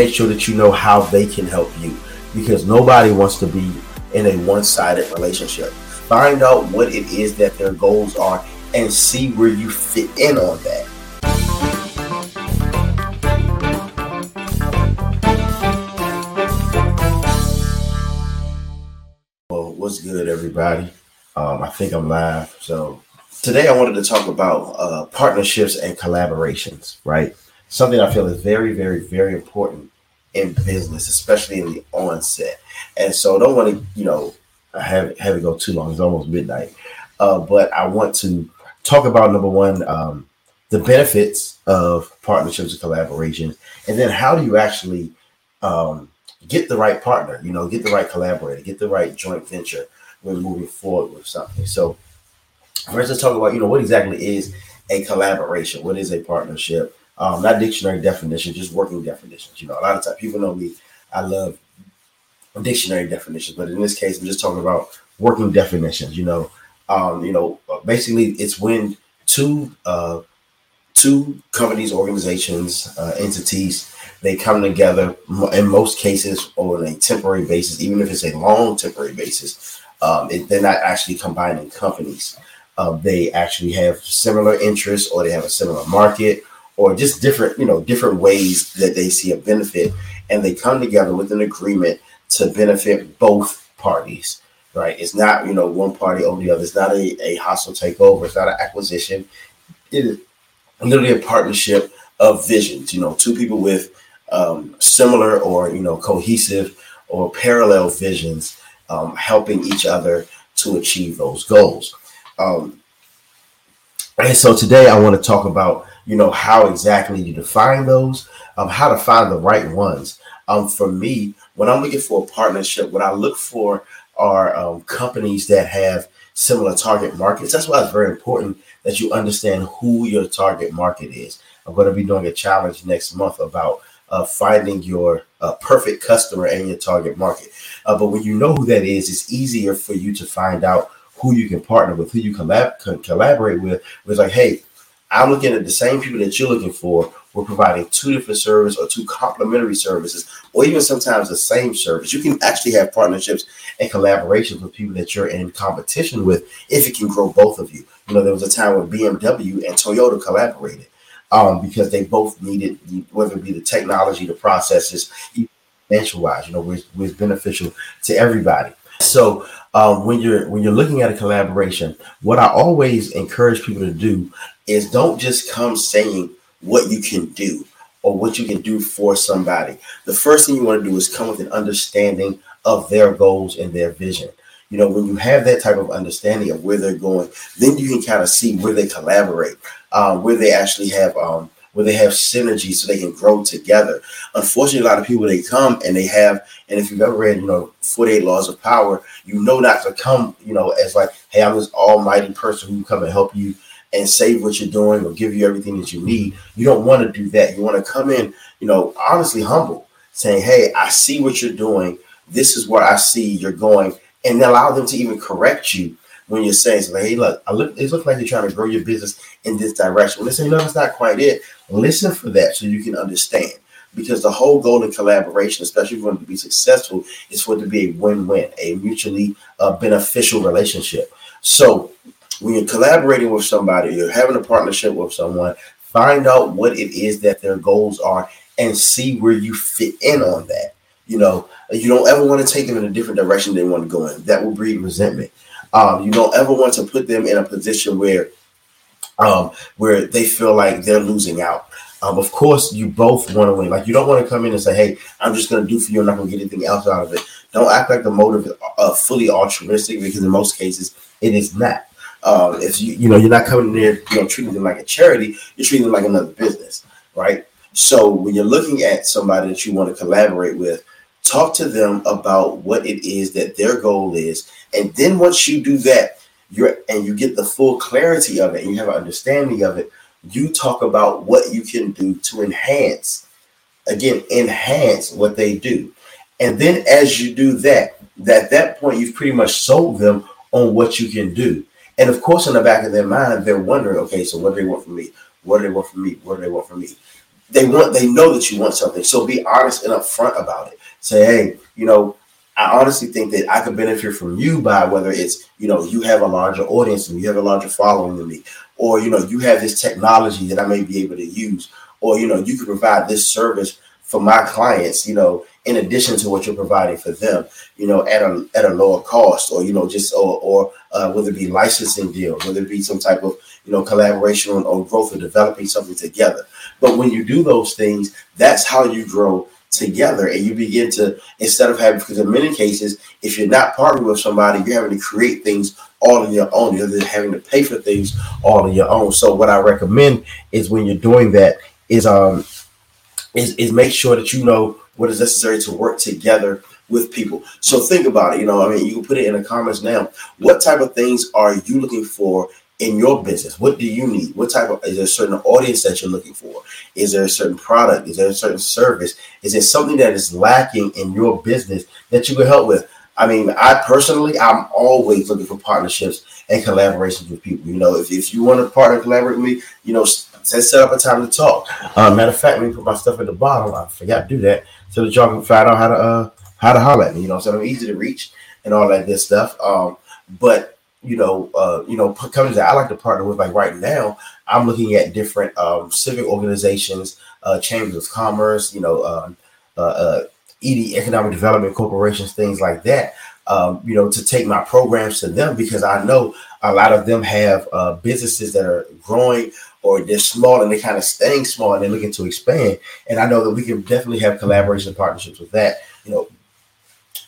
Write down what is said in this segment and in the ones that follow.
make sure that you know how they can help you because nobody wants to be in a one-sided relationship. Find out what it is that their goals are and see where you fit in on that. Well, what's good, everybody? Um, I think I'm live. So today I wanted to talk about uh, partnerships and collaborations, right? Something I feel is very, very, very important in business, especially in the onset. And so don't want to, you know, have, have it go too long. It's almost midnight. Uh, but I want to talk about number one, um, the benefits of partnerships and collaborations, and then how do you actually um, get the right partner, you know, get the right collaborator, get the right joint venture when moving forward with something. So first let's talk about, you know, what exactly is a collaboration? What is a partnership? Um, not dictionary definitions, just working definitions. You know, a lot of times people know me, I love dictionary definitions, but in this case, I'm just talking about working definitions. You know, um, you know, basically, it's when two uh, two companies, organizations, uh, entities, they come together. In most cases, on a temporary basis, even if it's a long temporary basis, um, it, they're not actually combining companies. Uh, they actually have similar interests, or they have a similar market, or just different, you know, different ways that they see a benefit, and they come together with an agreement to benefit both parties, right? It's not, you know, one party over the other. It's not a, a hostile takeover. It's not an acquisition. It is literally a partnership of visions, you know, two people with um, similar or, you know, cohesive or parallel visions um, helping each other to achieve those goals. Um, and so today I want to talk about, you know, how exactly you define those, um, how to find the right ones. Um, for me, when I'm looking for a partnership, what I look for are um, companies that have similar target markets. That's why it's very important that you understand who your target market is. I'm going to be doing a challenge next month about uh, finding your uh, perfect customer and your target market. Uh, but when you know who that is, it's easier for you to find out who you can partner with, who you collab- can collaborate with. It's like, hey, I'm looking at the same people that you're looking for we're providing two different services or two complementary services, or even sometimes the same service. You can actually have partnerships and collaborations with people that you're in competition with if it can grow both of you. You know, there was a time when BMW and Toyota collaborated um, because they both needed, whether it be the technology, the processes, financial wise, you know, was, beneficial to everybody. So um, when you're when you're looking at a collaboration, what I always encourage people to do is don't just come saying what you can do or what you can do for somebody. The first thing you want to do is come with an understanding of their goals and their vision. You know, when you have that type of understanding of where they're going, then you can kind of see where they collaborate, uh, where they actually have um, where they have synergy so they can grow together. Unfortunately, a lot of people they come and they have, and if you've ever read, you know, 48 Laws of Power, you know not to come, you know, as like, hey, I'm this almighty person who come and help you and save what you're doing or give you everything that you need. You don't want to do that. You want to come in, you know, honestly humble, saying, Hey, I see what you're doing. This is where I see you're going. And allow them to even correct you when you're saying, like, Hey, look, I look, it looks like you're trying to grow your business in this direction. Say, No, it's not quite it. Listen for that so you can understand. Because the whole goal in collaboration, especially if you want to be successful, is for it to be a win-win, a mutually uh, beneficial relationship. So when you're collaborating with somebody, you're having a partnership with someone, find out what it is that their goals are and see where you fit in on that. You know, you don't ever want to take them in a different direction they want to go in. That will breed resentment. Um, you don't ever want to put them in a position where um, where they feel like they're losing out. Um, of course, you both want to win. Like you don't want to come in and say, "Hey, I'm just going to do for you. I'm not going to get anything else out of it." Don't act like the motive is uh, fully altruistic because in most cases it is not. Um, if you you know you're not coming in there, you know, treating them like a charity, you're treating them like another business, right? So when you're looking at somebody that you want to collaborate with, talk to them about what it is that their goal is, and then once you do that, you're and you get the full clarity of it, and you have an understanding of it. You talk about what you can do to enhance, again, enhance what they do, and then as you do that, at that point you've pretty much sold them on what you can do. And of course, in the back of their mind, they're wondering, okay, so what do they want from me? What do they want from me? What do they want from me? they want they know that you want something. So be honest and upfront about it. Say, hey, you know, I honestly think that I could benefit from you by whether it's, you know, you have a larger audience and you have a larger following than me, or, you know, you have this technology that I may be able to use, or, you know, you could provide this service for my clients, you know, in addition to what you're providing for them, you know, at a at a lower cost, or you know, just or, or uh, whether it be licensing deal, whether it be some type of you know collaboration on, on growth or developing something together. But when you do those things, that's how you grow together and you begin to instead of having because in many cases if you're not partnering with somebody you're having to create things all on your own. You're having to pay for things all on your own. So what i recommend is when you're doing that is um is, is make sure that you know what is necessary to work together with people. So think about it. You know i mean you can put it in the comments now. What type of things are you looking for in your business? What do you need? What type of is there a certain audience that you're looking for? Is there a certain product? Is there a certain service? Is there something that is lacking in your business that you can help with? I mean, I personally, I'm always looking for partnerships and collaborations with people. You know, if, if you want to partner collaborate with me, you know, let's set up a time to talk. Uh, matter of fact, let me put my stuff at the bottom. I forgot to do that so that y'all can find out how to uh, how to holler at me. You know, so I'm easy to reach and all that good stuff. Um, but you know, uh, you know, companies that I like to partner with. Like right now, I'm looking at different um, civic organizations, uh, chambers of commerce, you know, um, uh, uh, ED economic development corporations, things like that. Um, you know, to take my programs to them because I know a lot of them have uh, businesses that are growing or they're small and they're kind of staying small and they're looking to expand. And I know that we can definitely have collaboration partnerships with that. You know,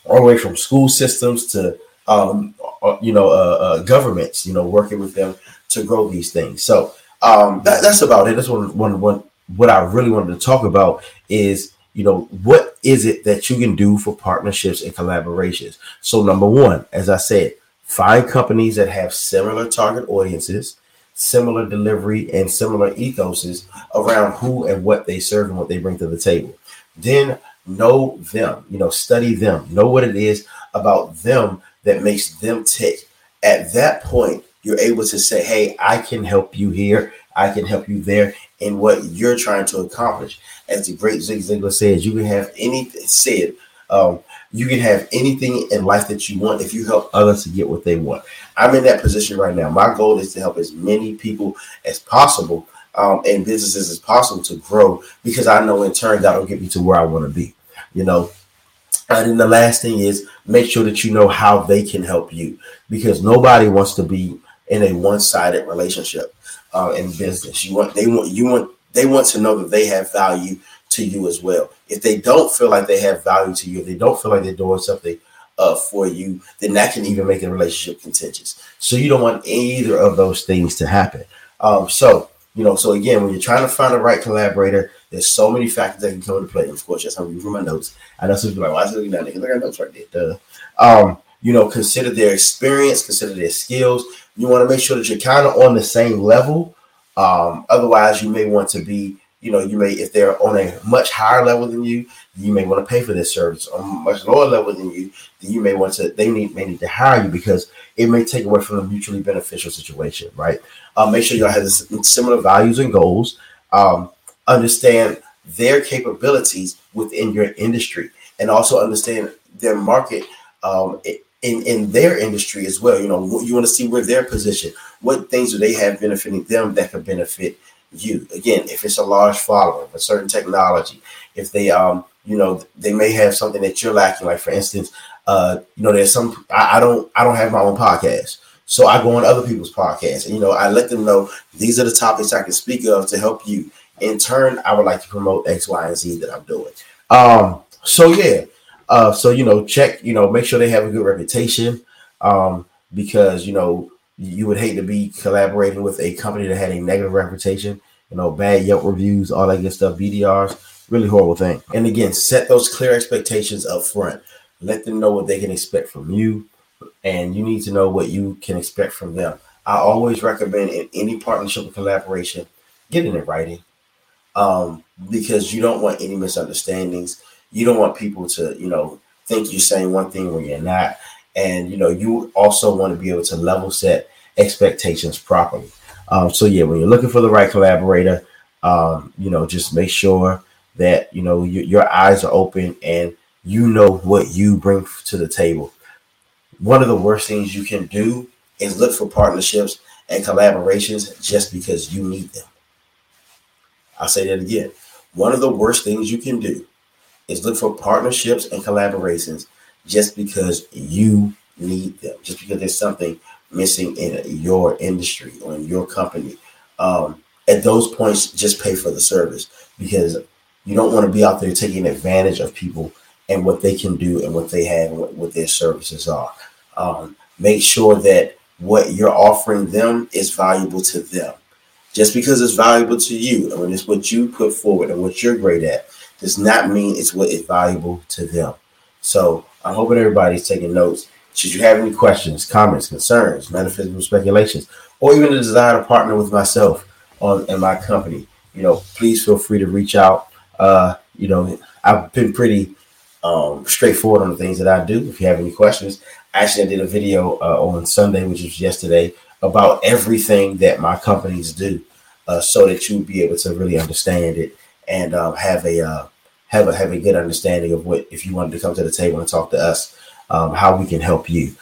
all the way from school systems to um, uh, you know, uh, uh, governments, you know, working with them to grow these things. So um, that, that's about it. That's one, one, one, what I really wanted to talk about is, you know, what is it that you can do for partnerships and collaborations? So number one, as I said, find companies that have similar target audiences, similar delivery, and similar ethoses around who and what they serve and what they bring to the table. Then know them, you know, study them, know what it is about them that makes them tick. At that point, you're able to say, Hey, I can help you here, I can help you there in what you're trying to accomplish. As the great Zig Ziglar says, you can have anything said, um, you can have anything in life that you want if you help others to get what they want. I'm in that position right now. My goal is to help as many people as possible um, and businesses as possible to grow because I know in turn that'll get me to where I want to be. You know, and then the last thing is make sure that you know how they can help you because nobody wants to be in a one-sided relationship uh, in business. You want they want you want they want to know that they have value to you as well. If they don't feel like they have value to you, if they don't feel like they're doing something uh, for you, then that can even make the relationship contentious. So you don't want either of those things to happen. Um, so you know, so again, when you're trying to find the right collaborator, there's so many factors that can come into play. Of course, yes, I'm reading my notes. I know some people are like, why is it looking at niggas? I got notes right there. Duh. Um, you know, consider their experience, consider their skills. You want to make sure that you're kind of on the same level. Um, otherwise, you may want to be, you know, you may, if they're on a much higher level than you, you may want to pay for this service. On a much lower level than you, then you may want to, they need, may need to hire you because it may take away from a mutually beneficial situation, right? Uh, make sure y'all have similar values and goals. Um, understand their capabilities within your industry and also understand their market um, in, in their industry as well. You know, you want to see where they're positioned. What things do they have benefiting them that could benefit you? Again, if it's a large following, a certain technology, if they um, you know, they may have something that you're lacking. Like for instance, uh, you know, there's some I, I don't I don't have my own podcast. So I go on other people's podcasts and you know I let them know these are the topics I can speak of to help you in turn, I would like to promote X, Y, and Z that I'm doing. Um, so yeah, uh, so you know, check, you know, make sure they have a good reputation. Um, because you know, you would hate to be collaborating with a company that had a negative reputation, you know, bad Yelp reviews, all that good stuff, BDRs, really horrible thing. And again, set those clear expectations up front. Let them know what they can expect from you, and you need to know what you can expect from them. I always recommend in any partnership or collaboration, get it in writing um, because you don't want any misunderstandings. You don't want people to, you know, think you're saying one thing when you're not. And, you know, you also want to be able to level set expectations properly. Um, so, yeah, when you're looking for the right collaborator, Um, you know, just make sure that you know your, your eyes are open and you know what you bring to the table. One of the worst things you can do is look for partnerships and collaborations just because you need them. I'll say that again. One of the worst things you can do is look for partnerships and collaborations just because you need them, just because there's something missing in your industry or in your company. Um, at those points, just pay for the service because you don't want to be out there taking advantage of people and what they can do and what they have and what, what their services are. Um, make sure that what you're offering them is valuable to them. Just because it's valuable to you and when it's what you put forward and what you're great at does not mean it's what is valuable to them. So I'm hoping everybody's taking notes. Should you have any questions, comments, concerns, metaphysical speculations, or even a desire to partner with myself on in my company, you know, please feel free to reach out. Uh, you know, I've been pretty um, straightforward on the things that I do. If you have any questions, actually, I did a video uh, on Sunday, which was yesterday, about everything that my companies do, uh, so that you'll be able to really understand it and uh, have a uh, have a have a good understanding of what if you wanted to come to the table and talk to us, um, how we can help you.